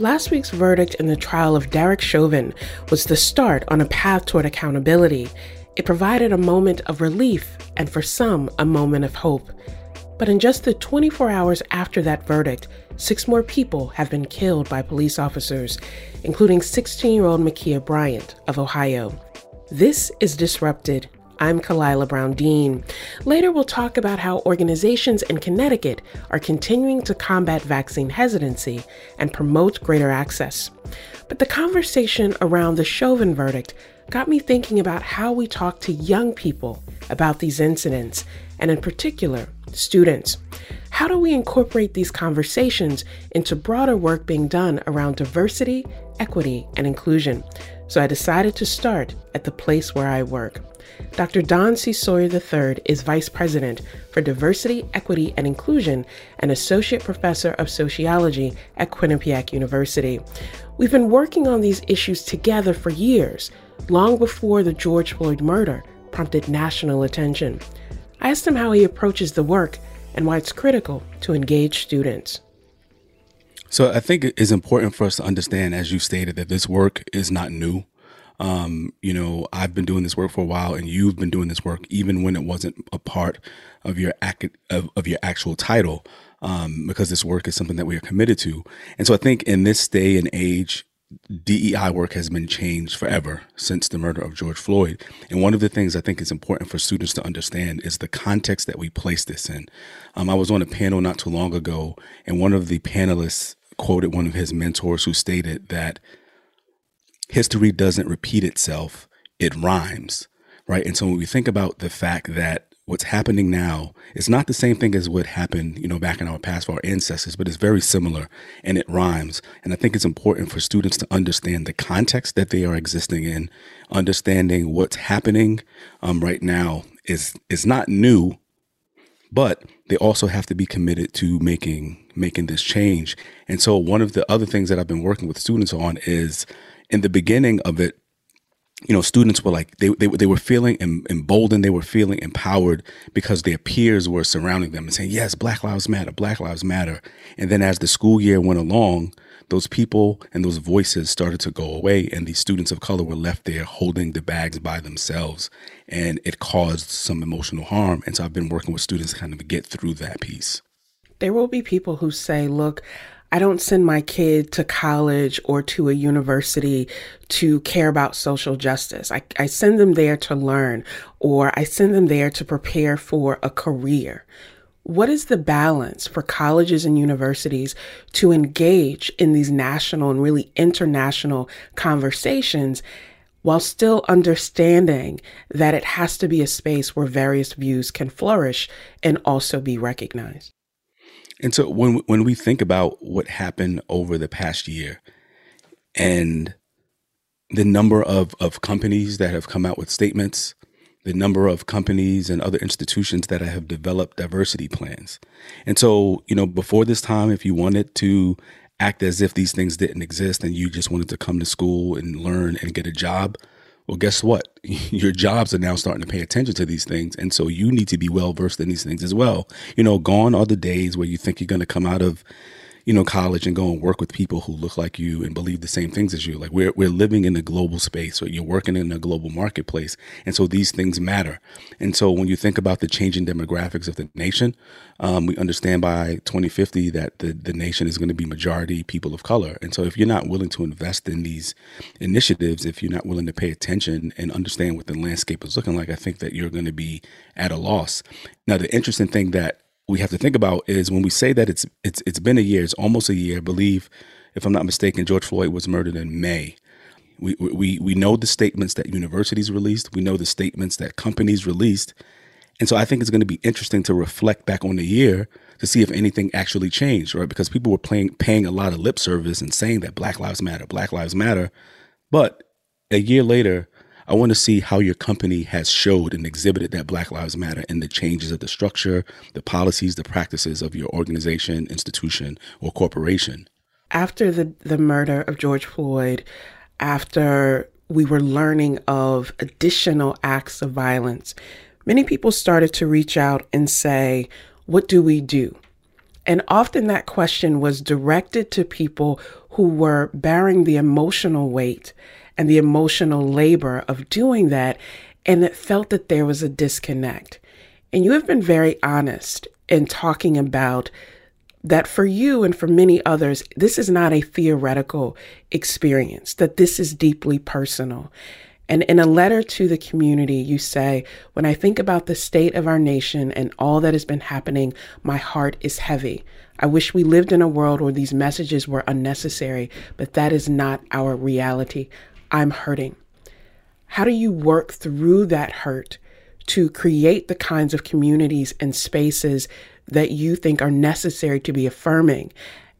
Last week's verdict in the trial of Derek Chauvin was the start on a path toward accountability. It provided a moment of relief and, for some, a moment of hope. But in just the 24 hours after that verdict, six more people have been killed by police officers, including 16 year old Ma'Khia Bryant of Ohio. This is Disrupted. I'm Khalilah Brown Dean. Later, we'll talk about how organizations in Connecticut are continuing to combat vaccine hesitancy and promote greater access. But the conversation around the Chauvin verdict got me thinking about how we talk to young people about these incidents, and in particular, students. How do we incorporate these conversations into broader work being done around diversity, equity, and inclusion? So I decided to start at the place where I work. Dr. Don C. Sawyer III is Vice President for Diversity, Equity, and Inclusion and Associate Professor of Sociology at Quinnipiac University. We've been working on these issues together for years, long before the George Floyd murder prompted national attention. I asked him how he approaches the work and why it's critical to engage students. So I think it's important for us to understand, as you stated, that this work is not new. Um, you know, I've been doing this work for a while, and you've been doing this work even when it wasn't a part of your ac- of, of your actual title, um, because this work is something that we are committed to. And so, I think in this day and age, DEI work has been changed forever since the murder of George Floyd. And one of the things I think is important for students to understand is the context that we place this in. Um, I was on a panel not too long ago, and one of the panelists quoted one of his mentors who stated that history doesn't repeat itself, it rhymes, right? And so when we think about the fact that what's happening now is not the same thing as what happened, you know, back in our past for our ancestors, but it's very similar and it rhymes. And I think it's important for students to understand the context that they are existing in, understanding what's happening um, right now is is not new, but they also have to be committed to making making this change. And so one of the other things that I've been working with students on is in the beginning of it, you know, students were like they they, they were feeling emboldened, they were feeling empowered because their peers were surrounding them and saying, "Yes, Black Lives Matter, Black Lives Matter." And then as the school year went along, those people and those voices started to go away, and these students of color were left there holding the bags by themselves, and it caused some emotional harm. And so I've been working with students to kind of get through that piece. There will be people who say, "Look." I don't send my kid to college or to a university to care about social justice. I, I send them there to learn or I send them there to prepare for a career. What is the balance for colleges and universities to engage in these national and really international conversations while still understanding that it has to be a space where various views can flourish and also be recognized? And so when when we think about what happened over the past year and the number of, of companies that have come out with statements, the number of companies and other institutions that have developed diversity plans. And so, you know, before this time, if you wanted to act as if these things didn't exist and you just wanted to come to school and learn and get a job, well, guess what? Your jobs are now starting to pay attention to these things. And so you need to be well versed in these things as well. You know, gone are the days where you think you're going to come out of you know, college and go and work with people who look like you and believe the same things as you. Like we're we're living in a global space, or you're working in a global marketplace, and so these things matter. And so when you think about the changing demographics of the nation, um, we understand by 2050 that the the nation is going to be majority people of color. And so if you're not willing to invest in these initiatives, if you're not willing to pay attention and understand what the landscape is looking like, I think that you're going to be at a loss. Now, the interesting thing that we have to think about is when we say that it's it's it's been a year, it's almost a year. I believe, if I'm not mistaken, George Floyd was murdered in May. We we we know the statements that universities released. We know the statements that companies released, and so I think it's going to be interesting to reflect back on the year to see if anything actually changed, right? Because people were playing paying a lot of lip service and saying that Black Lives Matter, Black Lives Matter, but a year later, I want to see how your company has showed and exhibited that Black Lives Matter and the changes of the structure, the policies, the practices of your organization, institution, or corporation. After the, the murder of George Floyd, after we were learning of additional acts of violence, many people started to reach out and say, What do we do? And often that question was directed to people who were bearing the emotional weight and the emotional labor of doing that, and that felt that there was a disconnect. And you have been very honest in talking about that for you and for many others, this is not a theoretical experience, that this is deeply personal. And in a letter to the community, you say, When I think about the state of our nation and all that has been happening, my heart is heavy. I wish we lived in a world where these messages were unnecessary, but that is not our reality. I'm hurting. How do you work through that hurt to create the kinds of communities and spaces that you think are necessary to be affirming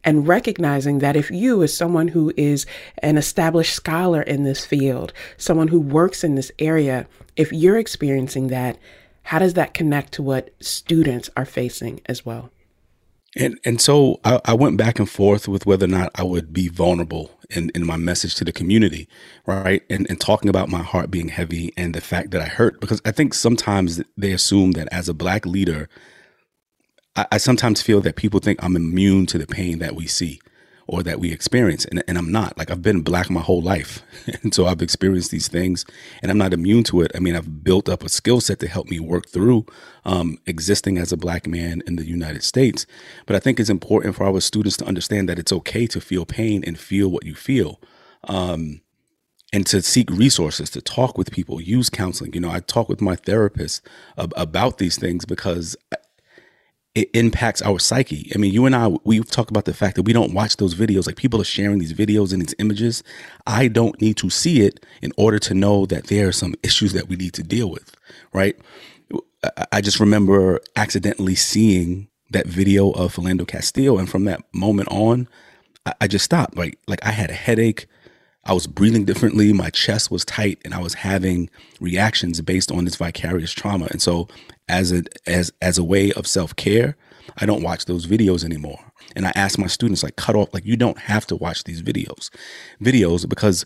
and recognizing that if you, as someone who is an established scholar in this field, someone who works in this area, if you're experiencing that, how does that connect to what students are facing as well? And and so I, I, went back and forth with whether or not I would be vulnerable in, in my message to the community, right? And and talking about my heart being heavy and the fact that I hurt because I think sometimes they assume that as a black leader I, I sometimes feel that people think I'm immune to the pain that we see or that we experience. And, and, I'm not. Like I've been black my whole life. and so I've experienced these things and I'm not immune to it. I mean, I've built up a skill set to help me work through um, existing as a black man in the United States. But I think it's important for our students to understand that it's okay to feel pain and feel what you feel. Um, and to seek resources, to talk with people, use counseling. You know, I talk with my therapist ab- about these things because it impacts our psyche. I mean, you and I, we've talked about the fact that we don't watch those videos. Like people are sharing these videos and these images. I don't need to see it in order to know that there are some issues that we need to deal with, right? I just remember accidentally seeing that video of Philando Castile. And from that moment on, I just stopped. Like, like I had a headache. I was breathing differently. My chest was tight and I was having reactions based on this vicarious trauma. And so as a as as a way of self-care, I don't watch those videos anymore. And I ask my students like cut off like you don't have to watch these videos. Videos because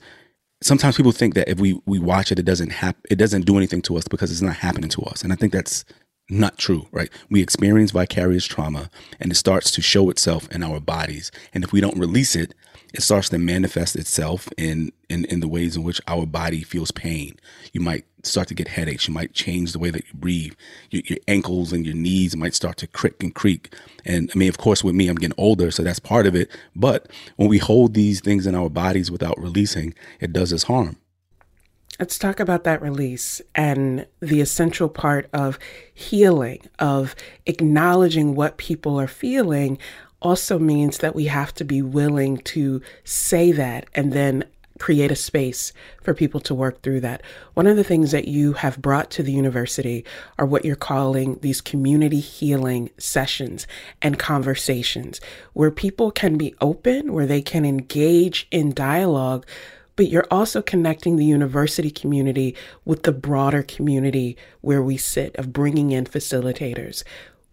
sometimes people think that if we we watch it it doesn't happen it doesn't do anything to us because it's not happening to us. And I think that's not true, right? We experience vicarious trauma and it starts to show itself in our bodies. And if we don't release it, it starts to manifest itself in, in in the ways in which our body feels pain. You might start to get headaches. You might change the way that you breathe. Your, your, ankles and your knees might start to crick and creak. And I mean, of course, with me, I'm getting older, so that's part of it. But when we hold these things in our bodies without releasing, it does us harm. Let's talk about that release and the essential part of healing, of acknowledging what people are feeling also means that we have to be willing to say that and then create a space for people to work through that. One of the things that you have brought to the university are what you're calling these community healing sessions and conversations where people can be open, where they can engage in dialogue. But you're also connecting the university community with the broader community where we sit, of bringing in facilitators.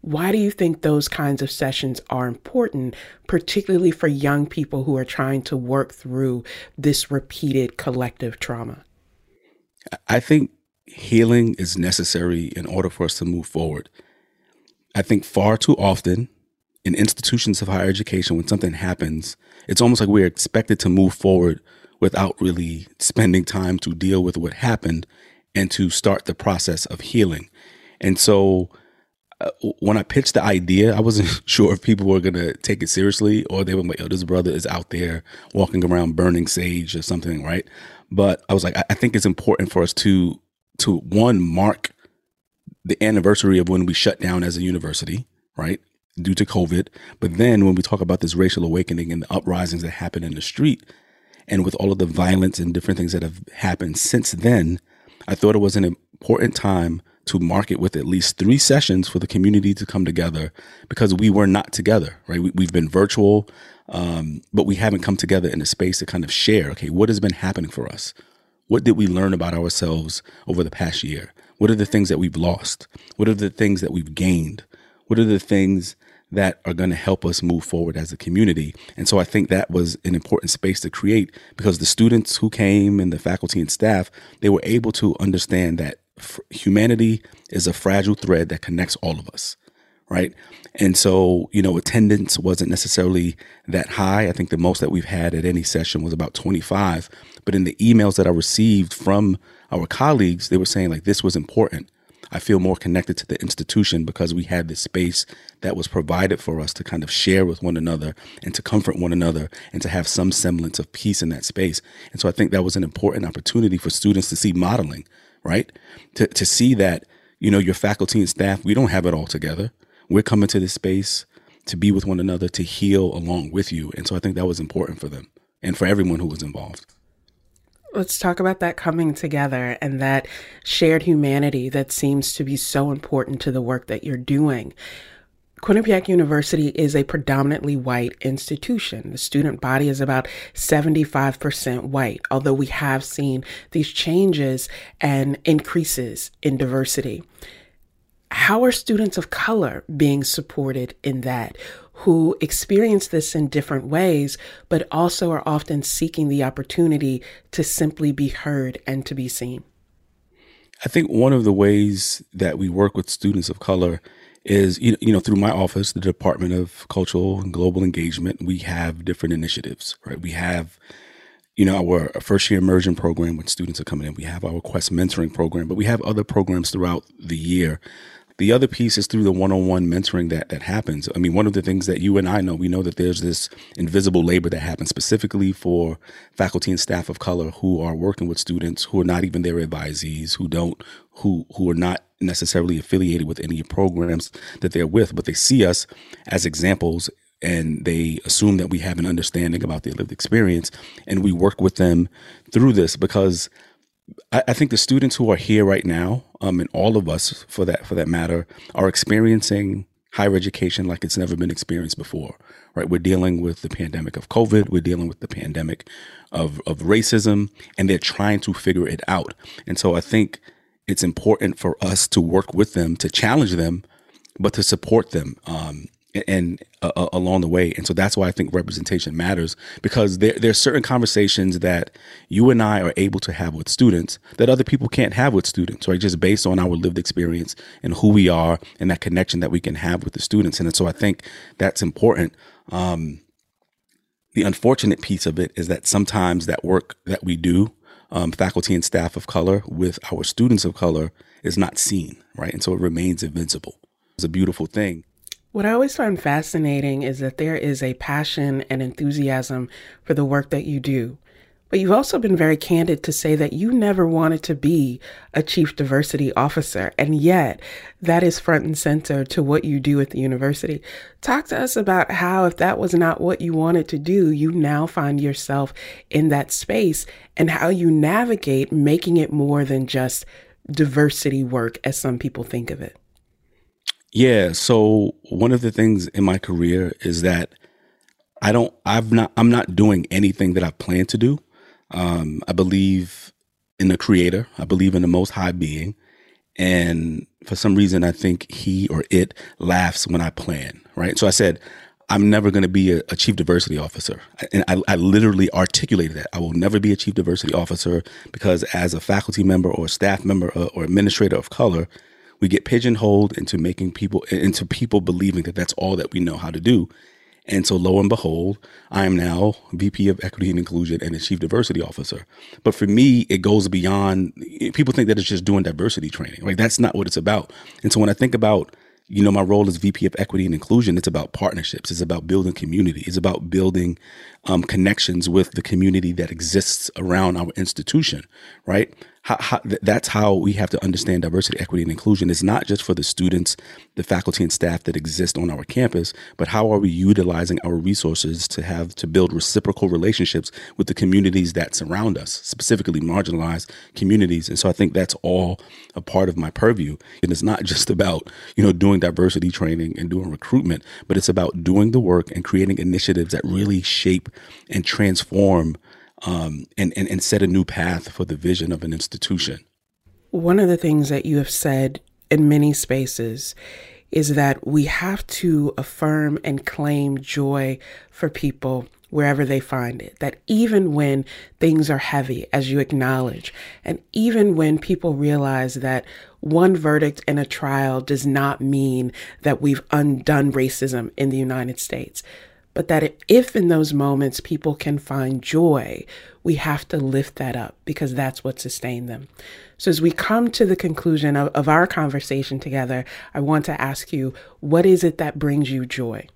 Why do you think those kinds of sessions are important, particularly for young people who are trying to work through this repeated collective trauma? I think healing is necessary in order for us to move forward. I think far too often in institutions of higher education, when something happens, it's almost like we're expected to move forward without really spending time to deal with what happened and to start the process of healing. And so, uh, when I pitched the idea, I wasn't sure if people were gonna take it seriously or they were like, "Oh, this brother is out there walking around burning sage or something," right? But I was like, I, I think it's important for us to to one mark the anniversary of when we shut down as a university, right? Due to COVID. But then when we talk about this racial awakening and the uprisings that happened in the street, and with all of the violence and different things that have happened since then, I thought it was an important time to market with at least three sessions for the community to come together because we were not together, right? We, have been virtual, um, but we haven't come together in a space to kind of share, okay, what has been happening for us? What did we learn about ourselves over the past year? What are the things that we've lost? What are the things that we've gained? What are the things that are going to help us move forward as a community? And so I think that was an important space to create because the students who came and the faculty and staff, they were able to understand that humanity is a fragile thread that connects all of us right? And so, you know, attendance wasn't necessarily that high. I think the most that we've had at any session was about 25. But in the emails that I received from our colleagues, they were saying like this was important. I feel more connected to the institution because we had this space that was provided for us to kind of share with one another and to comfort one another and to have some semblance of peace in that space. And so I think that was an important opportunity for students to see modeling, right? To, to see that, you know, your faculty and staff, we don't have it all together we're coming to this space to be with one another, to heal along with you. And so I think that was important for them and for everyone who was involved. Let's talk about that coming together and that shared humanity that seems to be so important to the work that you're doing. Quinnipiac University is a predominantly white institution. The student body is about 75% white, although we have seen these changes and increases in diversity how are students of color being supported in that? Who experience this in different ways, but also are often seeking the opportunity to simply be heard and to be seen? I think one of the ways that we work with students of color is you know through my office the department of cultural and global engagement we have different initiatives right we have you know our first year immersion program when students are coming in we have our quest mentoring program but we have other programs throughout the year the other piece is through the one-on-one mentoring that that happens. I mean, one of the things that you and I know, we know that there's this invisible labor that happens specifically for faculty and staff of color who are working with students who are not even their advisees, who don't who who are not necessarily affiliated with any programs that they're with, but they see us as examples and they assume that we have an understanding about their lived experience and we work with them through this because I, I think the students who are here right now, um, and all of us for that for that matter, are experiencing higher education like it's never been experienced before. Right? We're dealing with the pandemic of COVID. We're dealing with the pandemic of of racism, and they're trying to figure it out. And so I think it's important for us to work with them, to challenge them, but to support them. Um, and uh, uh, along the way. And so that's why I think representation matters because there there's certain conversations that you and I are able to have with students that other people can't have with students, right? Just based on our lived experience and who we are and that connection that we can have with the students. And so I think that's important. Um, the unfortunate piece of it is that sometimes that work that we do, um, faculty and staff of color with our students of color, is not seen, right? And so it remains invincible. It's a beautiful thing. What I always find fascinating is that there is a passion and enthusiasm for the work that you do. But you've also been very candid to say that you never wanted to be a chief diversity officer, and yet that is front and center to what you do at the university. Talk to us about how, if that was not what you wanted to do, you now find yourself in that space and how you navigate making it more than just diversity work as some people think of it. Yeah. So one of the things in my career is that I don't, I've not, I'm not doing anything that I plan to do. Um, I believe in the creator. I believe in the most high being. And for some reason, I think he or it laughs when I plan, right? So I said, I'm never going to be a, a, chief diversity officer. And I, I, literally articulated that. I will never be a chief diversity officer because as a faculty member or staff member or, uh, or administrator of color, we get pigeonholed into making people into people believing that that's all that we know how to do. And so, lo and behold, I am now VP of Equity and Inclusion and a Chief Diversity Officer. But for me, it goes beyond. People think that it's just doing diversity training. Like that's not what it's about. And so, when I think about you know, my role as VP of Equity and Inclusion, it's about partnerships. It's about building community. It's about building um, connections with the community that exists around our institution, right? how, how, that's how we have to understand diversity, equity, and inclusion. It's not just for the students, the faculty, and staff that exist on our campus, but how are we utilizing our resources to have to build reciprocal relationships with the communities that surround us, specifically marginalized communities. And so I think that's all a part of my purview. And it's not just about you know doing diversity training and doing recruitment, but it's about doing the work and creating initiatives that really shape and transform um, and, and, and set a new path for the vision of an institution. One of the things that you have said in many spaces is that we have to affirm and claim joy for people wherever they find it. That even when things are heavy, as you acknowledge, and even when people realize that one verdict in a trial does not mean that we've undone racism in the United States, but that if in those moments people can find joy, we have to lift that up because that's what sustained them. So, as we come to the conclusion of, of our conversation together, I want to ask you what is it that brings you joy?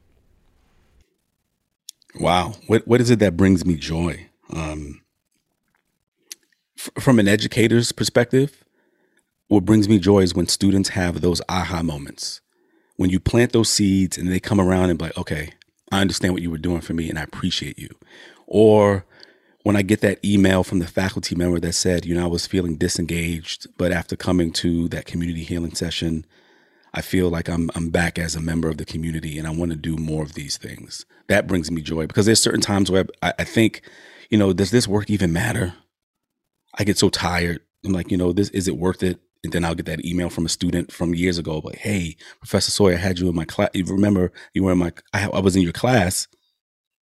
Wow. What, what is it that brings me joy? Um, f- from an educator's perspective, what brings me joy is when students have those aha moments. When you plant those seeds and they come around and be like, okay, I understand what you were doing for me and I appreciate you. Or when I get that email from the faculty member that said, you know, I was feeling disengaged, but after coming to that community healing session, I feel like I'm I'm back as a member of the community and I want to do more of these things. That brings me joy because there's certain times where I, I think, you know, does this work even matter? I get so tired. I'm like, you know, this is it worth it? And then I'll get that email from a student from years ago, like, "Hey, Professor Sawyer, I had you in my class. Remember you were in my? I, I, was in your class,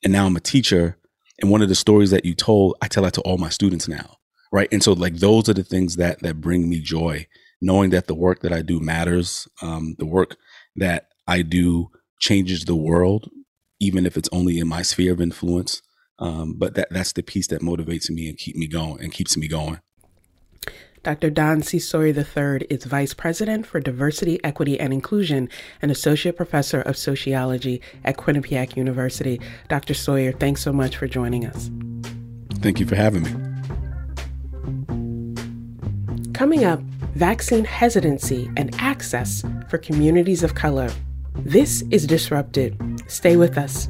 and now I'm a teacher. And one of the stories that you told, I tell that to all my students now, right? And so, like, those are the things that that bring me joy, knowing that the work that I do matters. Um, the work that I do changes the world, even if it's only in my sphere of influence. Um, but that that's the piece that motivates me and keep me going and keeps me going. Dr. Don C. Sawyer III is Vice President for Diversity, Equity, and Inclusion and Associate Professor of Sociology at Quinnipiac University. Dr. Sawyer, thanks so much for joining us. Thank you for having me. Coming up, vaccine hesitancy and access for communities of color. This is Disrupted. Stay with us.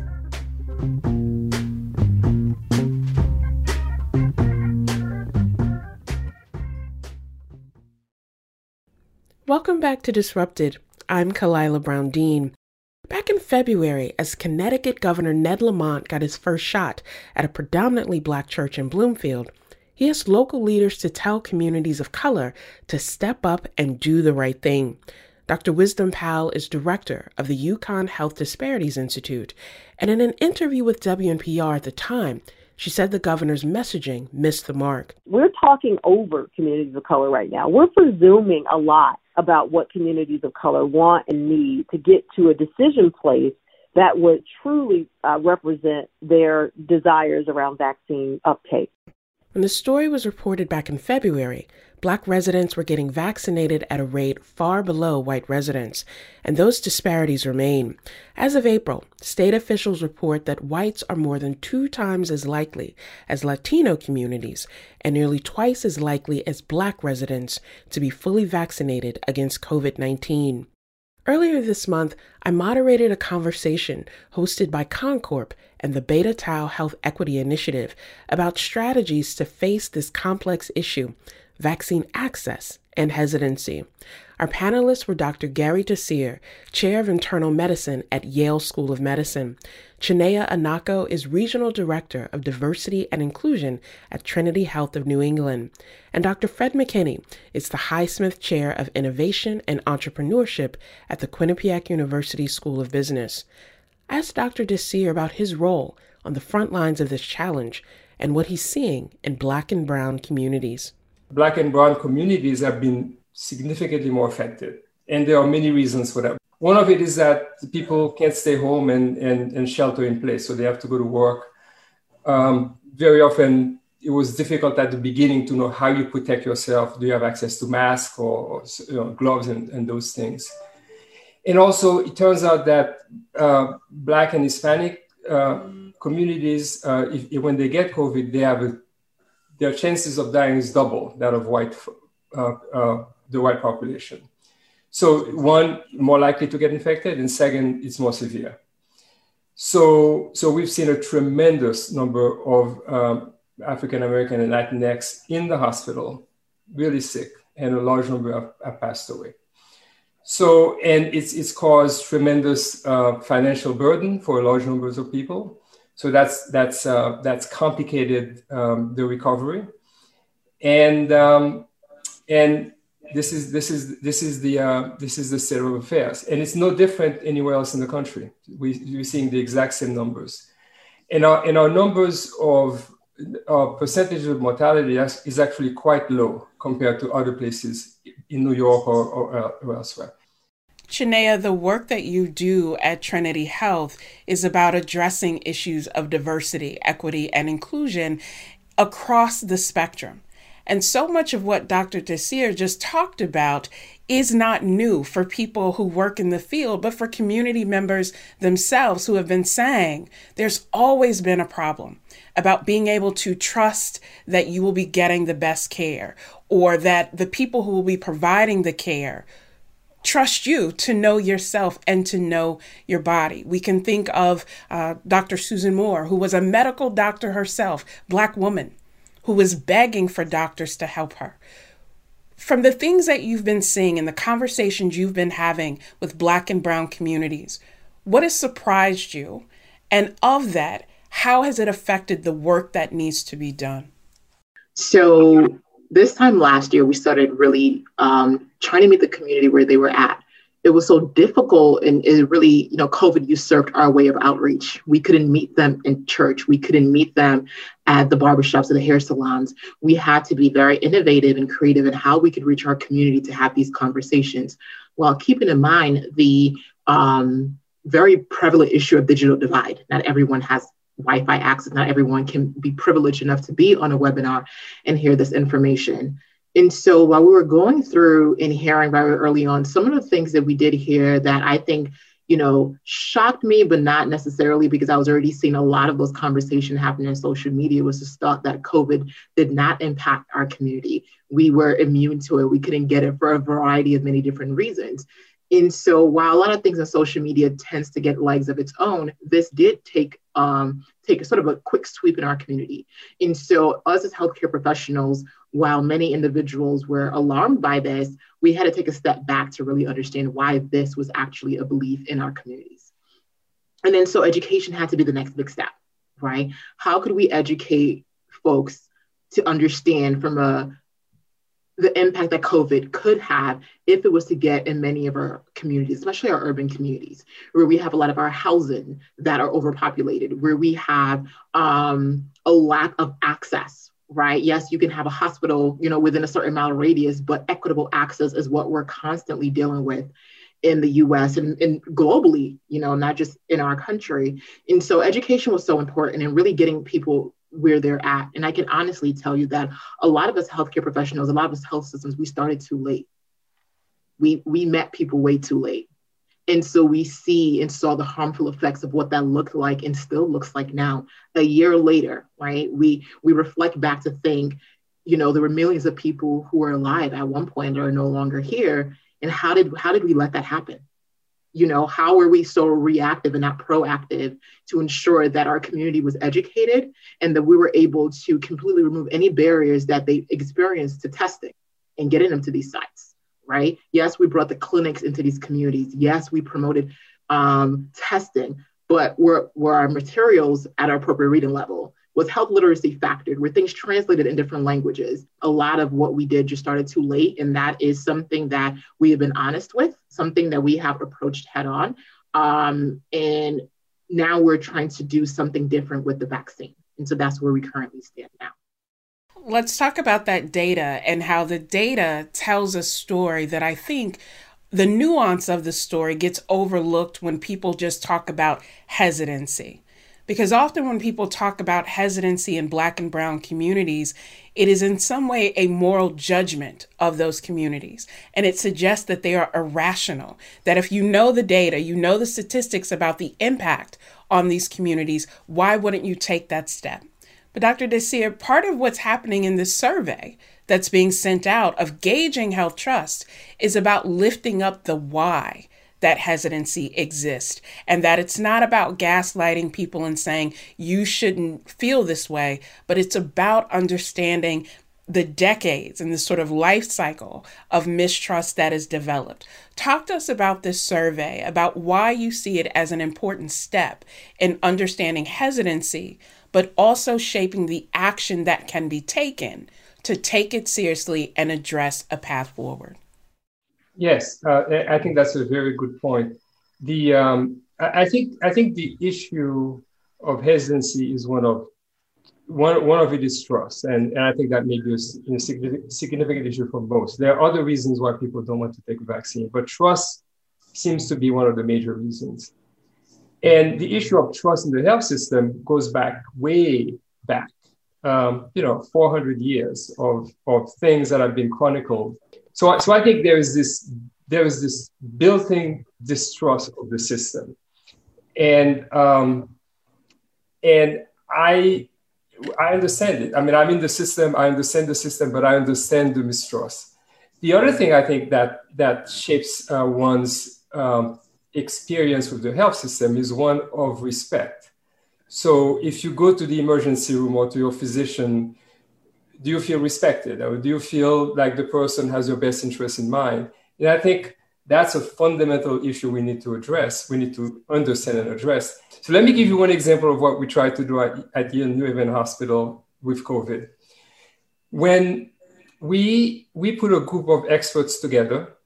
Welcome back to Disrupted. I'm Khalilah Brown Dean. Back in February, as Connecticut Governor Ned Lamont got his first shot at a predominantly black church in Bloomfield, he asked local leaders to tell communities of color to step up and do the right thing. Dr. Wizdom Powell is director of the UConn Health Disparities Institute, and in an interview with WNPR at the time, she said the governor's messaging missed the mark. We're talking over communities of color right now. We're presuming a lot about what communities of color want and need to get to a decision place that would truly uh, represent their desires around vaccine uptake. When the story was reported back in February, black residents were getting vaccinated at a rate far below white residents, and those disparities remain. As of April, state officials report that whites are more than two times as likely as Latino communities and nearly twice as likely as black residents to be fully vaccinated against COVID 19. Earlier this month, I moderated a conversation hosted by Concorp and the Beta Tau Health Equity Initiative about strategies to face this complex issue vaccine access and hesitancy. Our panelists were Dr. Gary Desir, Chair of Internal Medicine at Yale School of Medicine. Chineye Anako is Regional Director of Diversity and Inclusion at Trinity Health of New England. And Dr. Fred McKinney is the Highsmith Chair of Innovation and Entrepreneurship at the Quinnipiac University School of Business. I asked Dr. Desir about his role on the front lines of this challenge and what he's seeing in Black and Brown communities. Black and Brown communities have been significantly more affected. And there are many reasons for that. One of it is that people can't stay home and, and, and shelter in place, so they have to go to work. Um, very often, it was difficult at the beginning to know how you protect yourself. Do you have access to masks or, or you know, gloves and, and those things? And also, it turns out that uh, Black and Hispanic uh, communities, uh, if, if, when they get COVID, they have a, their chances of dying is double that of white uh, uh, the white population. So one, more likely to get infected, and second, it's more severe. So, so we've seen a tremendous number of um, African American and Latinx in the hospital, really sick, and a large number have, have passed away. So, and it's, it's caused tremendous uh, financial burden for large numbers of people. So that's that's uh, that's complicated um, the recovery, and um, and this is this is this is the uh, this is the state of affairs, and it's no different anywhere else in the country. We we're seeing the exact same numbers, and our and our numbers of our percentage of mortality is actually quite low compared to other places in New York or, or, or elsewhere. Chinea, the work that you do at Trinity Health is about addressing issues of diversity, equity, and inclusion across the spectrum. And so much of what Dr. Desir just talked about is not new for people who work in the field, but for community members themselves who have been saying there's always been a problem about being able to trust that you will be getting the best care or that the people who will be providing the care trust you to know yourself and to know your body. We can think of uh, Dr. Susan Moore, who was a medical doctor herself, black woman, who was begging for doctors to help her. From the things that you've been seeing and the conversations you've been having with black and brown communities, what has surprised you? And of that, how has it affected the work that needs to be done? So, this time last year, we started really um, trying to meet the community where they were at. It was so difficult, and it really, you know, COVID usurped our way of outreach. We couldn't meet them in church. We couldn't meet them at the barbershops or the hair salons. We had to be very innovative and creative in how we could reach our community to have these conversations, while keeping in mind the um, very prevalent issue of digital divide. Not everyone has Wi-Fi access. Not everyone can be privileged enough to be on a webinar and hear this information. And so while we were going through and hearing very early on, some of the things that we did hear that I think, you know, shocked me, but not necessarily because I was already seeing a lot of those conversations happening on social media was this thought that COVID did not impact our community. We were immune to it. We couldn't get it for a variety of many different reasons. And so while a lot of things on social media tends to get legs of its own, this did take um, take a sort of a quick sweep in our community. And so us as healthcare professionals, while many individuals were alarmed by this, we had to take a step back to really understand why this was actually a belief in our communities. And then so education had to be the next big step, right? How could we educate folks to understand from a the impact that COVID could have if it was to get in many of our communities, especially our urban communities, where we have a lot of our housing that are overpopulated, where we have um, a lack of access, right? Yes, you can have a hospital, you know, within a certain mile radius, but equitable access is what we're constantly dealing with in the US and, and globally, you know, not just in our country. And so education was so important and really getting people where they're at. And I can honestly tell you that a lot of us healthcare professionals, a lot of us health systems, we started too late. We we met people way too late. And so we see and saw the harmful effects of what that looked like and still looks like now. A year later, right? We we reflect back to think, you know, there were millions of people who were alive at one point that are no longer here. And how did how did we let that happen? You know how are we so reactive and not proactive to ensure that our community was educated and that we were able to completely remove any barriers that they experienced to testing and getting them to these sites right? Yes we brought the clinics into these communities. Yes we promoted um, testing but were, were our materials at our appropriate reading level was health literacy factored? Were things translated in different languages? A lot of what we did just started too late. And that is something that we have been honest with, something that we have approached head on. Um, and now we're trying to do something different with the vaccine. And so that's where we currently stand now. Let's talk about that data and how the data tells a story that I think the nuance of the story gets overlooked when people just talk about hesitancy. Because often when people talk about hesitancy in Black and Brown communities, it is in some way a moral judgment of those communities. And it suggests that they are irrational, that if you know the data, you know the statistics about the impact on these communities, why wouldn't you take that step? But Dr. Desir, part of what's happening in this survey that's being sent out of gauging health trust is about lifting up the why that hesitancy exists and that it's not about gaslighting people and saying you shouldn't feel this way, but it's about understanding the decades and the sort of life cycle of mistrust that is developed. Talk to us about this survey, about why you see it as an important step in understanding hesitancy, but also shaping the action that can be taken to take it seriously and address a path forward. Yes, uh, I think that's a very good point. The um, I think I think the issue of hesitancy is one of one, one of it is trust, and, and I think that may be a, a significant issue for most. There are other reasons why people don't want to take a vaccine, but trust seems to be one of the major reasons. And the issue of trust in the health system goes back way back, um, you know, 400 years of, of things that have been chronicled. So, so I think there is this there is this built-in distrust of the system, and um, and I I understand it. I mean, I'm in the system. I understand the system, but I understand the mistrust. The other thing I think that that shapes uh, one's um, experience with the health system is one of respect. So, if you go to the emergency room or to your physician, do you feel respected, or do you feel like the person has your best interest in mind? And I think that's a fundamental issue we need to address. We need to understand and address. So let me give you one example of what we tried to do at, at Yale New Haven Hospital with COVID. When we, we put a group of experts together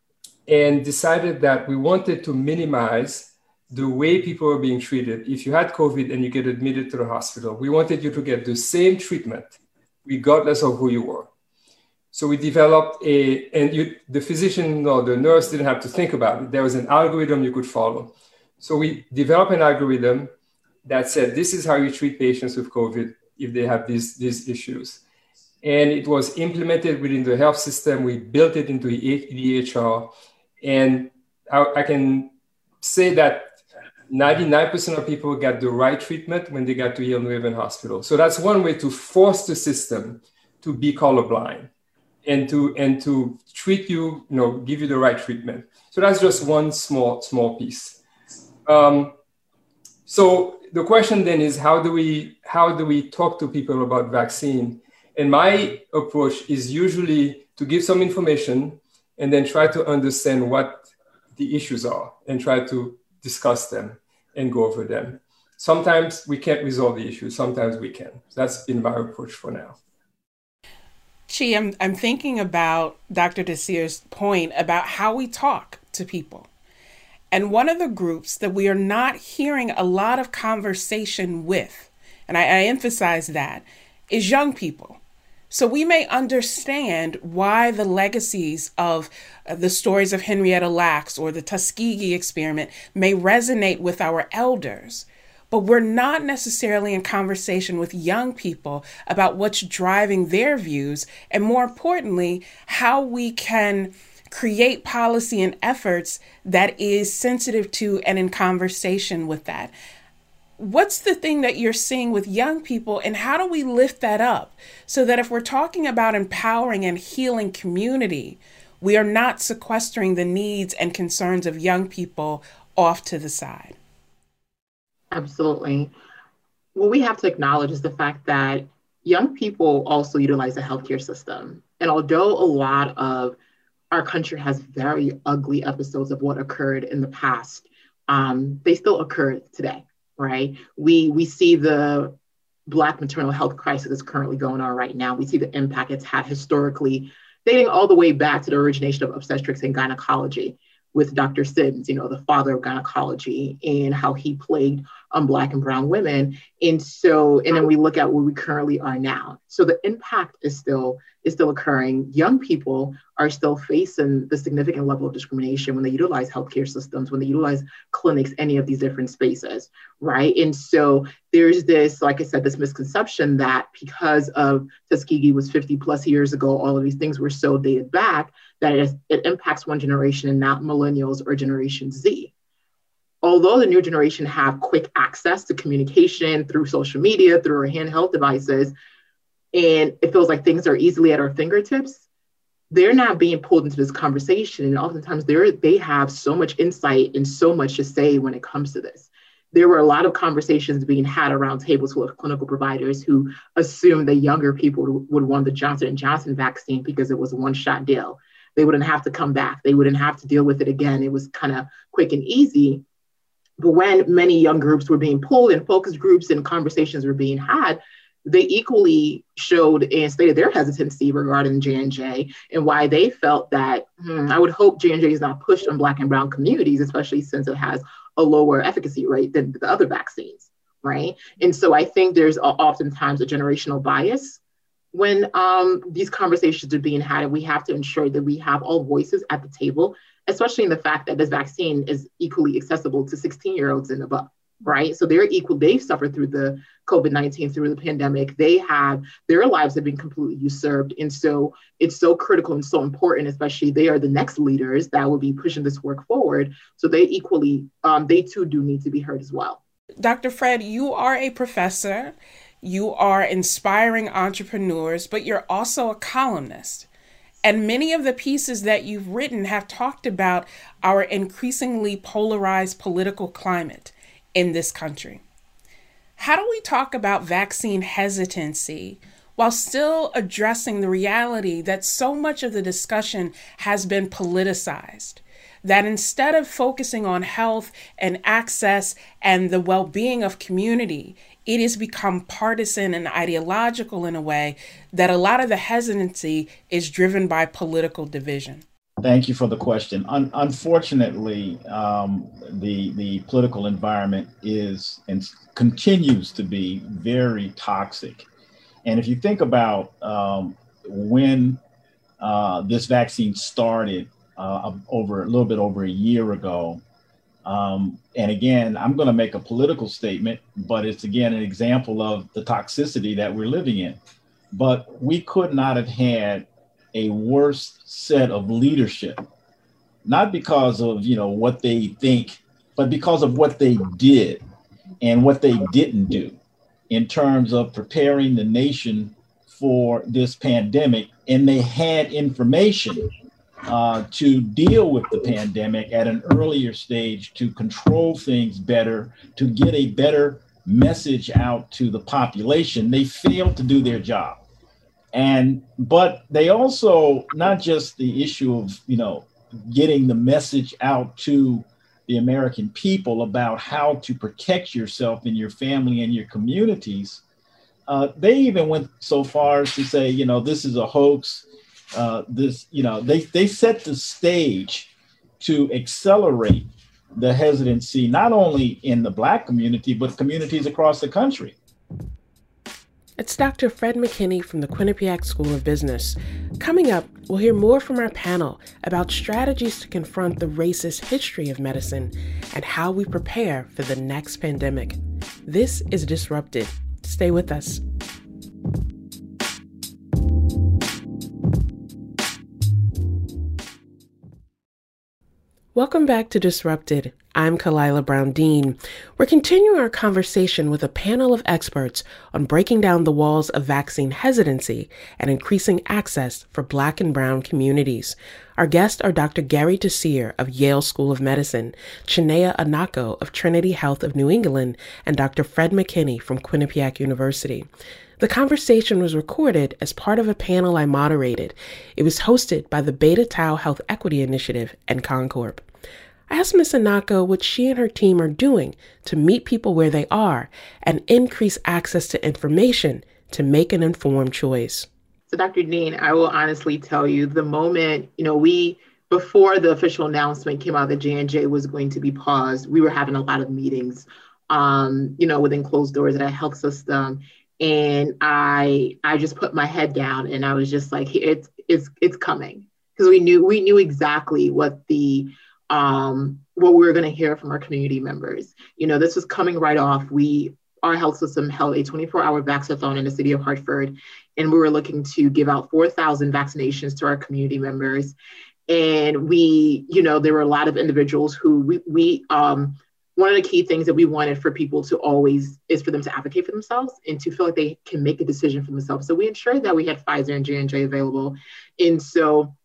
and decided that we wanted to minimize the way people were being treated. If you had COVID and you get admitted to the hospital, we wanted you to get the same treatment regardless of who you were. So we developed a, and you, the physician or the nurse didn't have to think about it. There was an algorithm you could follow. So we developed an algorithm that said, this is how you treat patients with COVID if they have these, these issues. And it was implemented within the health system. We built it into the EHR. And I, I can say that 99% of people get the right treatment when they get to Yale New Haven Hospital. So that's one way to force the system to be colorblind and to and to treat you, you know, give you the right treatment. So that's just one small small piece. Um, so the question then is how do we how do we talk to people about vaccine? And my approach is usually to give some information and then try to understand what the issues are and try to discuss them and go over them. Sometimes we can't resolve the issue, sometimes we can. That's been my approach for now. Chi, I'm, I'm thinking about Dr. Desir's point about how we talk to people. And one of the groups that we are not hearing a lot of conversation with, and I, I emphasize that, is young people. So we may understand why the legacies of uh, the stories of Henrietta Lacks or the Tuskegee experiment may resonate with our elders but we're not necessarily in conversation with young people about what's driving their views, and more importantly, how we can create policy and efforts that is sensitive to and in conversation with that. What's the thing that you're seeing with young people, and how do we lift that up so that if we're talking about empowering and healing community, we are not sequestering the needs and concerns of young people off to the side? Absolutely. What we have to acknowledge is the fact that young people also utilize the healthcare system. And although a lot of our country has very ugly episodes of what occurred in the past, um, they still occur today, right? We we see the Black maternal health crisis that's currently going on right now. We see the impact it's had historically, dating all the way back to the origination of obstetrics and gynecology with Dr. Sims, you know, the father of gynecology, and how he plagued on Black and Brown women. And so, and then we look at where we currently are now. So the impact is still is still occurring. Young people are still facing the significant level of discrimination when they utilize healthcare systems, when they utilize clinics, any of these different spaces, right? And so there's this, like I said, this misconception that because of Tuskegee was 50 plus years ago, all of these things were so dated back that it, it impacts one generation and not millennials or Generation Z although the new generation have quick access to communication through social media, through our handheld devices, and it feels like things are easily at our fingertips, they're not being pulled into this conversation. And oftentimes they're they have so much insight and so much to say when it comes to this. there were a lot of conversations being had around tables with clinical providers who assumed that younger people would want the Johnson & Johnson vaccine because it was a one-shot deal. They wouldn't have to come back. They wouldn't have to deal with it again. It was kind of quick and easy. But when many young groups were being pulled and focus groups and conversations were being had, they equally showed and stated their hesitancy regarding J&J and why they felt that hmm, I would hope J&J is not pushed on black and brown communities, especially since it has a lower efficacy rate than the other vaccines, right? And so I think there's oftentimes a generational bias when um, these conversations are being had, and we have to ensure that we have all voices at the table, especially in the fact that this vaccine is equally accessible to 16 year olds and above right? So they're equal, they've suffered through the COVID 19, through the pandemic. They have, their lives have been completely usurped. And so it's so critical and so important, especially they are the next leaders that will be pushing this work forward. So they equally, um, they too do need to be heard as well. Dr. Fred, you are a professor, you are inspiring entrepreneurs, but you're also a columnist. And many of the pieces that you've written have talked about our increasingly polarized political climate in this country. How do we talk about vaccine hesitancy while still addressing the reality that so much of the discussion has been politicized? That instead of focusing on health and access and the well being of community, it has become partisan and ideological in a way that a lot of the hesitancy is driven by political division. Thank you for the question. Un- unfortunately, um, the the political environment is and continues to be very toxic. And if you think about um, when uh, this vaccine started uh, over a little bit over a year ago, um, and again, I'm going to make a political statement, but it's again an example of the toxicity that we're living in. But we could not have had a worse set of leadership, not because of you know what they think, but because of what they did and what they didn't do in terms of preparing the nation for this pandemic. And they had information uh, to deal with the pandemic at an earlier stage to control things better, to get a better message out to the population. They failed to do their job and but they also not just the issue of you know getting the message out to the american people about how to protect yourself and your family and your communities uh, they even went so far as to say you know this is a hoax uh, this you know they, they set the stage to accelerate the hesitancy not only in the black community but communities across the country it's Dr. Fred McKinney from the Quinnipiac School of Business. Coming up, we'll hear more from our panel about strategies to confront the racist history of medicine and how we prepare for the next pandemic. This is Disrupted. Stay with us. Welcome back to Disrupted. I'm Khalilah Brown Dean. We're continuing our conversation with a panel of experts on breaking down the walls of vaccine hesitancy and increasing access for Black and Brown communities. Our guests are Dr. Gary Desir of Yale School of Medicine, Chineye Anako of Trinity Health of New England, and Dr. Fred McKinney from Quinnipiac University. The conversation was recorded as part of a panel I moderated. It was hosted by the Beta Tau Health Equity Initiative and Concorp. I asked Ms. Anako what she and her team are doing to meet people where they are and increase access to information to make an informed choice. So, Dr. Dean, I will honestly tell you the moment, you know, we before the official announcement came out that J&J was going to be paused, we were having a lot of meetings, um, you know, within closed doors at our health system and I I just put my head down and I was just like it's it's it's coming because we knew we knew exactly what the um, what we were going to hear from our community members. You know, this was coming right off. We our health system held a 24-hour vaccinathon in the city of Hartford, and we were looking to give out 4,000 vaccinations to our community members. And we, you know, there were a lot of individuals who we, we um, one of the key things that we wanted for people to always is for them to advocate for themselves and to feel like they can make a decision for themselves. So we ensured that we had Pfizer and J&J available. And so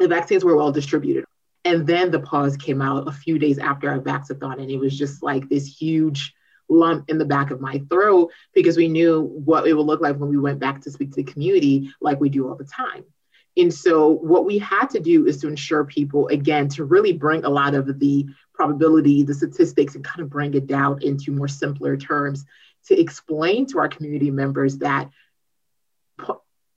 the vaccines were well distributed. And then the pause came out a few days after our vaxathon, and it was just like this huge lump in the back of my throat because we knew what it would look like when we went back to speak to the community like we do all the time. And so, what we had to do is to ensure people, again, to really bring a lot of the probability, the statistics, and kind of bring it down into more simpler terms to explain to our community members that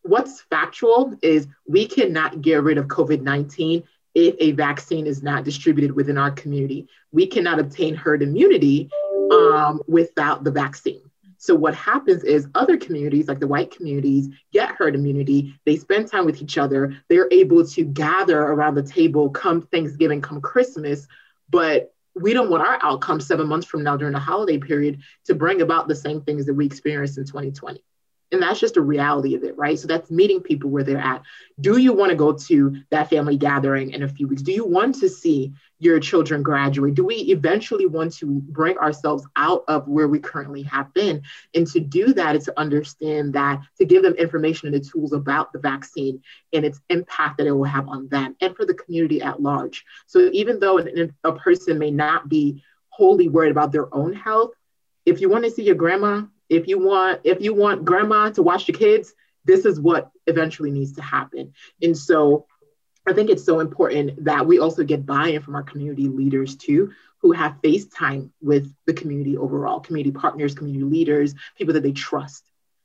what's factual is we cannot get rid of COVID 19 if a vaccine is not distributed within our community. We cannot obtain herd immunity um, without the vaccine. So what happens is other communities, like the white communities, get herd immunity. They spend time with each other. They're able to gather around the table come Thanksgiving, come Christmas. But we don't want our outcome seven months from now during the holiday period to bring about the same things that we experienced in 2020. And that's just a reality of it, right? So that's meeting people where they're at. Do you want to go to that family gathering in a few weeks? Do you want to see your children graduate? Do we eventually want to bring ourselves out of where we currently have been? And to do that is to understand that, to give them information and the tools about the vaccine and its impact that it will have on them and for the community at large. So even though a person may not be wholly worried about their own health, if you want to see your grandma if you want if you want grandma to watch the kids this is what eventually needs to happen and so i think it's so important that we also get buy-in from our community leaders too who have face time with the community overall community partners community leaders people that they trust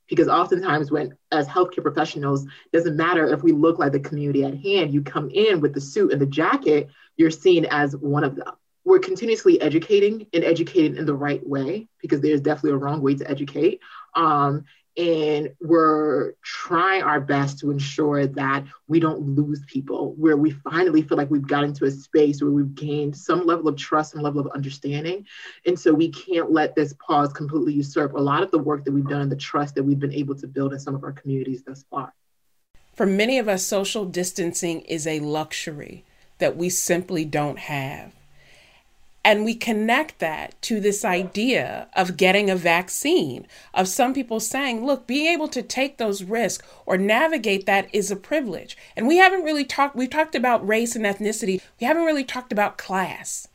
because oftentimes when as healthcare professionals doesn't matter if we look like the community at hand you come in with the suit and the jacket you're seen as one of them we're continuously educating and educating in the right way because there's definitely a wrong way to educate. Um, and we're trying our best to ensure that we don't lose people where we finally feel like we've got into a space where we've gained some level of trust and level of understanding. And so we can't let this pause completely usurp a lot of the work that we've done and the trust that we've been able to build in some of our communities thus far. For many of us social distancing is a luxury that we simply don't have and we connect that to this idea of getting a vaccine, of some people saying, look, being able to take those risks or navigate that is a privilege. And we haven't really talked, we've talked about race and ethnicity, we haven't really talked about class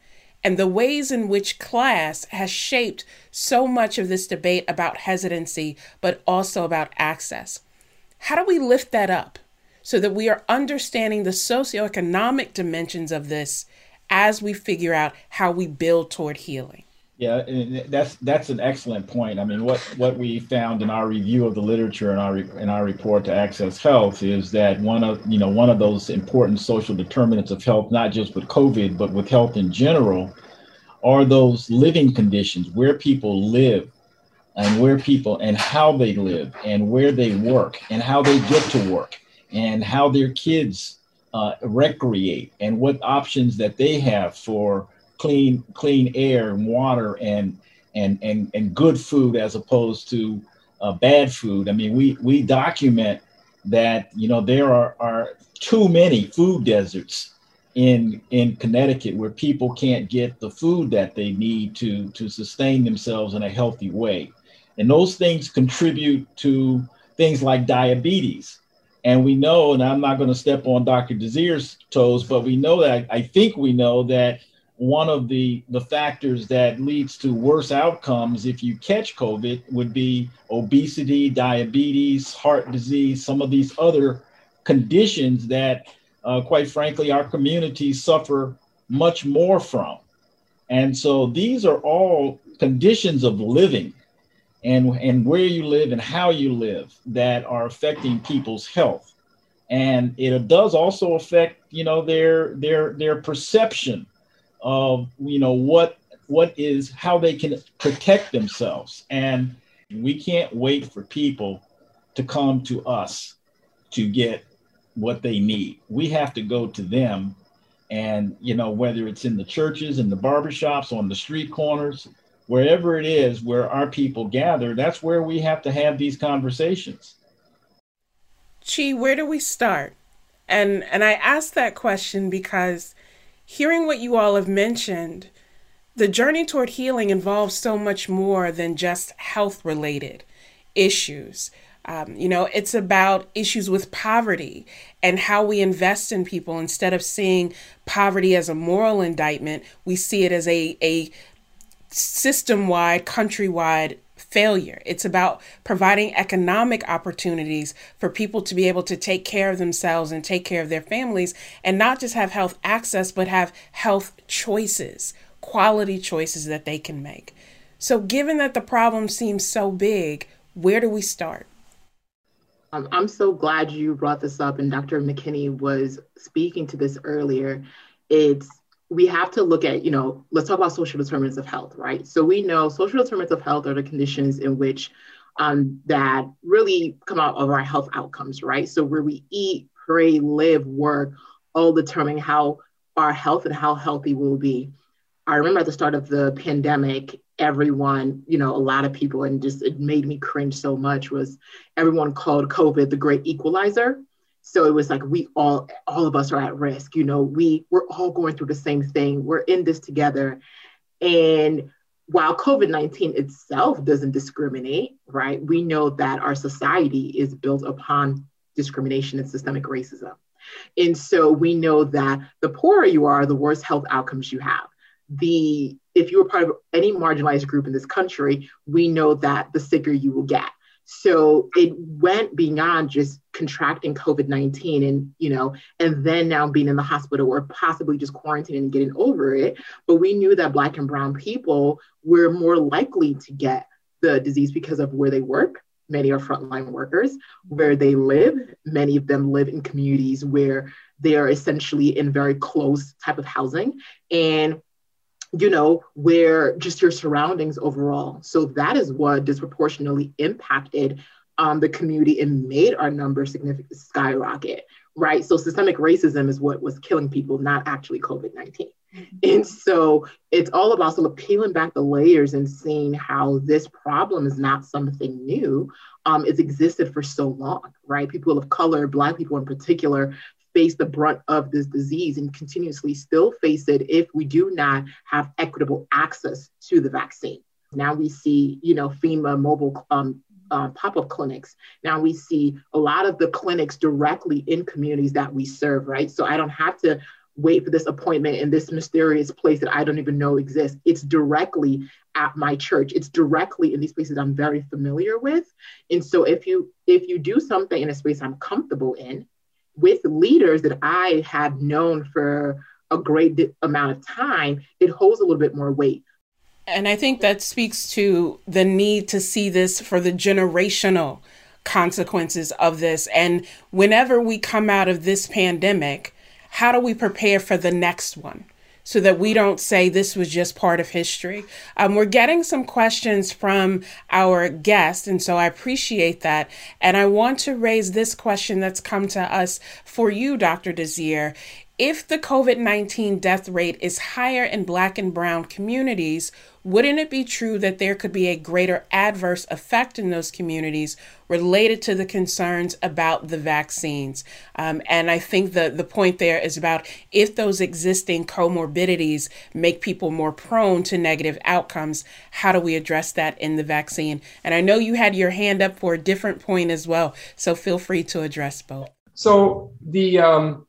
and the ways in which class has shaped so much of this debate about hesitancy, but also about access. How do we lift that up so that we are understanding the socioeconomic dimensions of this as we figure out how we build toward healing. Yeah, that's that's an excellent point. I mean, what what we found in our review of the literature and our in our report to Access Health is that one of you know one of those important social determinants of health, not just with COVID, but with health in general, are those living conditions where people live, and where people and how they live, and where they work, and how they get to work, and how their kids uh, recreate and what options that they have for clean clean air and water and and and and good food as opposed to uh, bad food. I mean, we we document that you know there are are too many food deserts in in Connecticut where people can't get the food that they need to to sustain themselves in a healthy way, and those things contribute to things like diabetes and we know, and I'm not going to step on Dr. Desir's toes, but we know that I think we know that one of the the factors that leads to worse outcomes if you catch COVID would be obesity, diabetes, heart disease, some of these other conditions that, uh, quite frankly, our communities suffer much more from. And so these are all conditions of living and, and where you live and how you live that are affecting people's health. And it does also affect, you know, their their their perception of, you know, what what is how they can protect themselves. And we can't wait for people to come to us to get what they need. We have to go to them and you know whether it's in the churches in the barbershops on the street corners wherever it is where our people gather, that's where we have to have these conversations. Chi, where do we start? And and I ask that question because hearing what you all have mentioned, the journey toward healing involves so much more than just health related issues. Um, you know, it's about issues with poverty and how we invest in people. Instead of seeing poverty as a moral indictment, we see it as a, a system wide, countrywide failure. It's about providing economic opportunities for people to be able to take care of themselves and take care of their families and not just have health access, but have health choices, quality choices that they can make. So, given that the problem seems so big, where do we start? Um, I'm so glad you brought this up, and Dr. McKinney was speaking to this earlier. It's we have to look at, you know, let's talk about social determinants of health, right? So we know social determinants of health are the conditions in which um, that really come out of our health outcomes, right? So where we eat, pray, live, work, all determine how our health and how healthy we'll be. I remember at the start of the pandemic, everyone, you know, a lot of people, and just it made me cringe so much was everyone called COVID the great equalizer so it was like we all all of us are at risk you know we we're all going through the same thing. We're in this together. And while covid-19 itself doesn't discriminate right we know that our society is built upon discrimination and systemic racism. And so we know that the poorer you are the worse health outcomes you have. The if you were part of any marginalized group in this country we know that the sicker you will get so it went beyond just contracting COVID 19 and, you know, and then now being in the hospital or possibly just quarantining and getting over it. But we knew that Black and Brown people were more likely to get the disease because of where they work. Many are frontline workers, where they live. Many of them live in communities where they are essentially in very close type of housing. And you know, where just your surroundings overall. So that is what disproportionately impacted um, the community and made our numbers significantly skyrocket, right? So systemic racism is what was killing people, not actually COVID 19. Mm-hmm. And so it's all about sort of peeling back the layers and seeing how this problem is not something new. Um, it's existed for so long, right? People of color, Black people in particular, face the brunt of this disease and continuously still face it if we do not have equitable access to the vaccine. Now we see, you know, FEMA mobile um, uh, pop-up clinics. Now we see a lot of the clinics directly in communities that we serve, right? So I don't have to wait for this appointment in this mysterious place that I don't even know exists. It's directly at my church. It's directly in these places I'm very familiar with. And so if you if you do something in a space I'm comfortable in, with leaders that I have known for a great amount of time, it holds a little bit more weight. And I think that speaks to the need to see this for the generational consequences of this. And whenever we come out of this pandemic, how do we prepare for the next one? So that we don't say this was just part of history. Um, we're getting some questions from our guest, and so I appreciate that. And I want to raise this question that's come to us for you, Dr. Desir. If the COVID 19 death rate is higher in Black and Brown communities, wouldn't it be true that there could be a greater adverse effect in those communities related to the concerns about the vaccines? Um, and I think the, the point there is about if those existing comorbidities make people more prone to negative outcomes, how do we address that in the vaccine? And I know you had your hand up for a different point as well, so feel free to address both. So the um,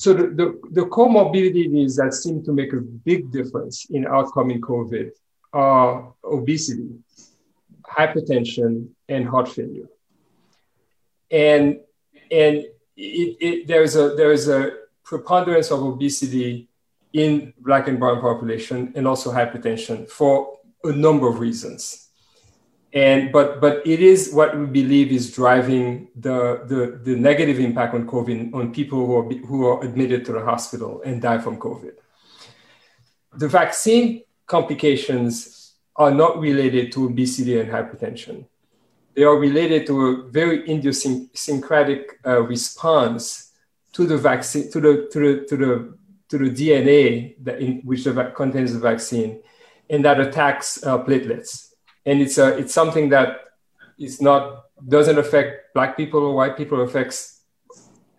so the, the, the comorbidities that seem to make a big difference in outcome in COVID are obesity, hypertension, and heart failure. And, and it, it, there's, a, there's a preponderance of obesity in Black and Brown population and also hypertension for a number of reasons and but but it is what we believe is driving the the, the negative impact on COVID on people who are who are admitted to the hospital and die from COVID. The vaccine complications are not related to obesity and hypertension. They are related to a very idiosyncratic uh, response to the vaccine to the to the to the to the DNA that in, which the, contains the vaccine, and that attacks uh, platelets and it's a it's something that is not doesn't affect black people or white people. It affects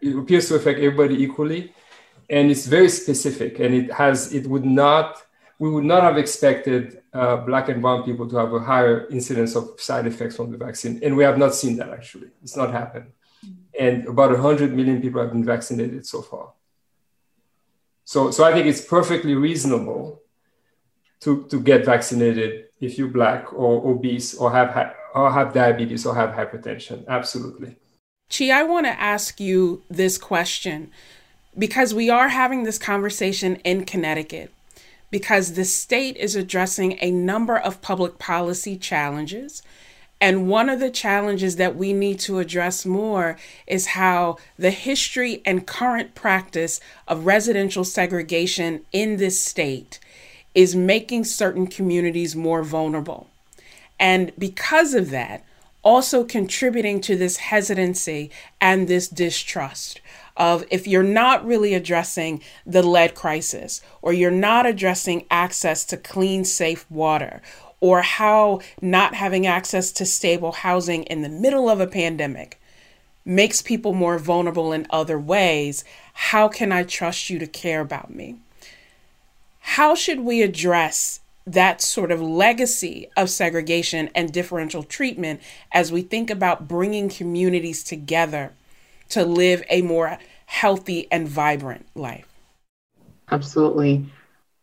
it appears to affect everybody equally, and it's very specific. And it has it would not we would not have expected uh, black and brown people to have a higher incidence of side effects from the vaccine, and we have not seen that actually. It's not happened, and about 100 million people have been vaccinated so far. So, so I think it's perfectly reasonable to, to get vaccinated if you're black or obese or have or have diabetes or have hypertension. Absolutely. Chi, I want to ask you this question because we are having this conversation in Connecticut because the state is addressing a number of public policy challenges. And one of the challenges that we need to address more is how the history and current practice of residential segregation in this state is making certain communities more vulnerable. And because of that, also contributing to this hesitancy and this distrust of if you're not really addressing the lead crisis or you're not addressing access to clean, safe water or how not having access to stable housing in the middle of a pandemic makes people more vulnerable in other ways, how can I trust you to care about me? How should we address that sort of legacy of segregation and differential treatment as we think about bringing communities together to live a more healthy and vibrant life. Absolutely.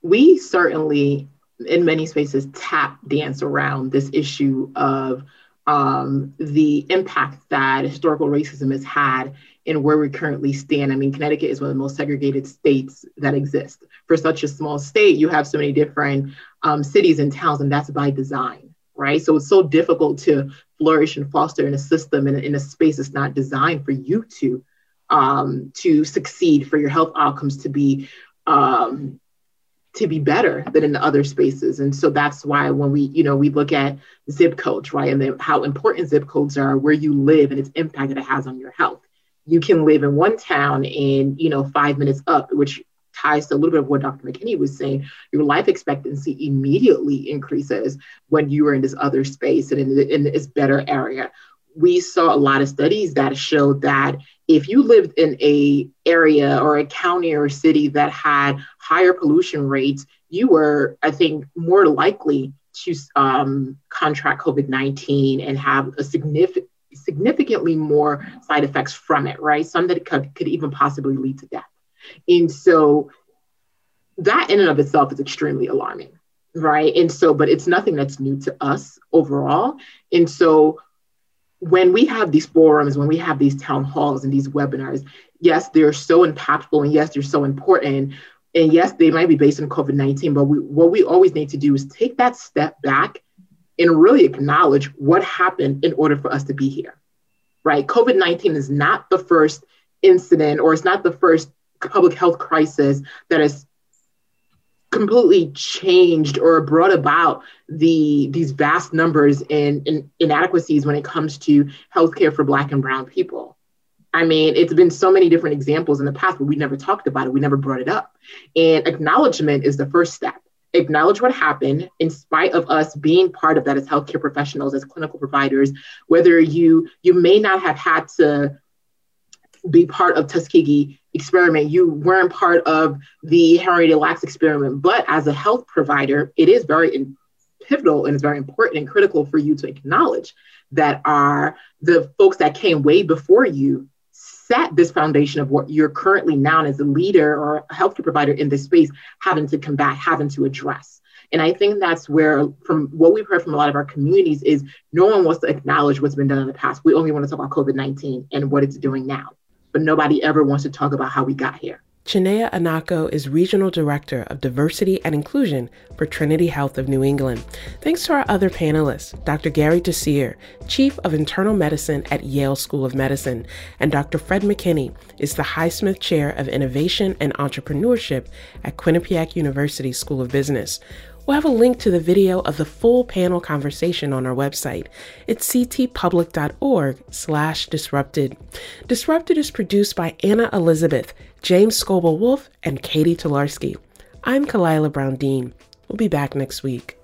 We certainly, in many spaces, tap dance around this issue of um, the impact that historical racism has had in where we currently stand. I mean, Connecticut is one of the most segregated states that exist. For such a small state, you have so many different um, cities and towns, and that's by design, right? So it's so difficult to flourish and foster in a system in a, in a space that's not designed for you to um, to succeed, for your health outcomes to be um, to be better than in the other spaces. And so that's why when we, you know, we look at zip codes, right, and how important zip codes are, where you live, and its impact that it has on your health. You can live in one town and you know five minutes up, which ties to a little bit of what Dr. McKinney was saying, your life expectancy immediately increases when you are in this other space and in, in this better area. We saw a lot of studies that showed that if you lived in a area or a county or a city that had higher pollution rates, you were, I think, more likely to um, contract COVID 19 and have a significant significantly more side effects from it, right? Some that could, could even possibly lead to death. And so that in and of itself is extremely alarming, right? And so, but it's nothing that's new to us overall. And so when we have these forums, when we have these town halls and these webinars, yes, they're so impactful and yes, they're so important. And yes, they might be based on COVID 19, but we, what we always need to do is take that step back and really acknowledge what happened in order for us to be here, right? COVID 19 is not the first incident or it's not the first public health crisis that has completely changed or brought about the these vast numbers in, in inadequacies when it comes to healthcare for black and brown people. I mean it's been so many different examples in the past but we never talked about it. We never brought it up. And acknowledgement is the first step. Acknowledge what happened in spite of us being part of that as healthcare professionals as clinical providers whether you you may not have had to be part of Tuskegee experiment. You weren't part of the Henrietta Lacks experiment, but as a health provider, it is very pivotal and it's very important and critical for you to acknowledge that are the folks that came way before you set this foundation of what you're currently now as a leader or a healthcare provider in this space having to combat, having to address. And I think that's where, from what we've heard from a lot of our communities, is no one wants to acknowledge what's been done in the past. We only want to talk about COVID 19 and what it's doing now but nobody ever wants to talk about how we got here. Chinea Anako is Regional Director of Diversity and Inclusion for Trinity Health of New England. Thanks to our other panelists, Dr. Gary Desir, Chief of Internal Medicine at Yale School of Medicine, and Dr. Fred McKinney is the Highsmith Chair of Innovation and Entrepreneurship at Quinnipiac University School of Business. We'll have a link to the video of the full panel conversation on our website. It's ctpublic.org slash disrupted. Disrupted is produced by Anna Elizabeth, James Scoble Wolf, and Katie Tolarski. I'm Khalilah Brown Dean. We'll be back next week.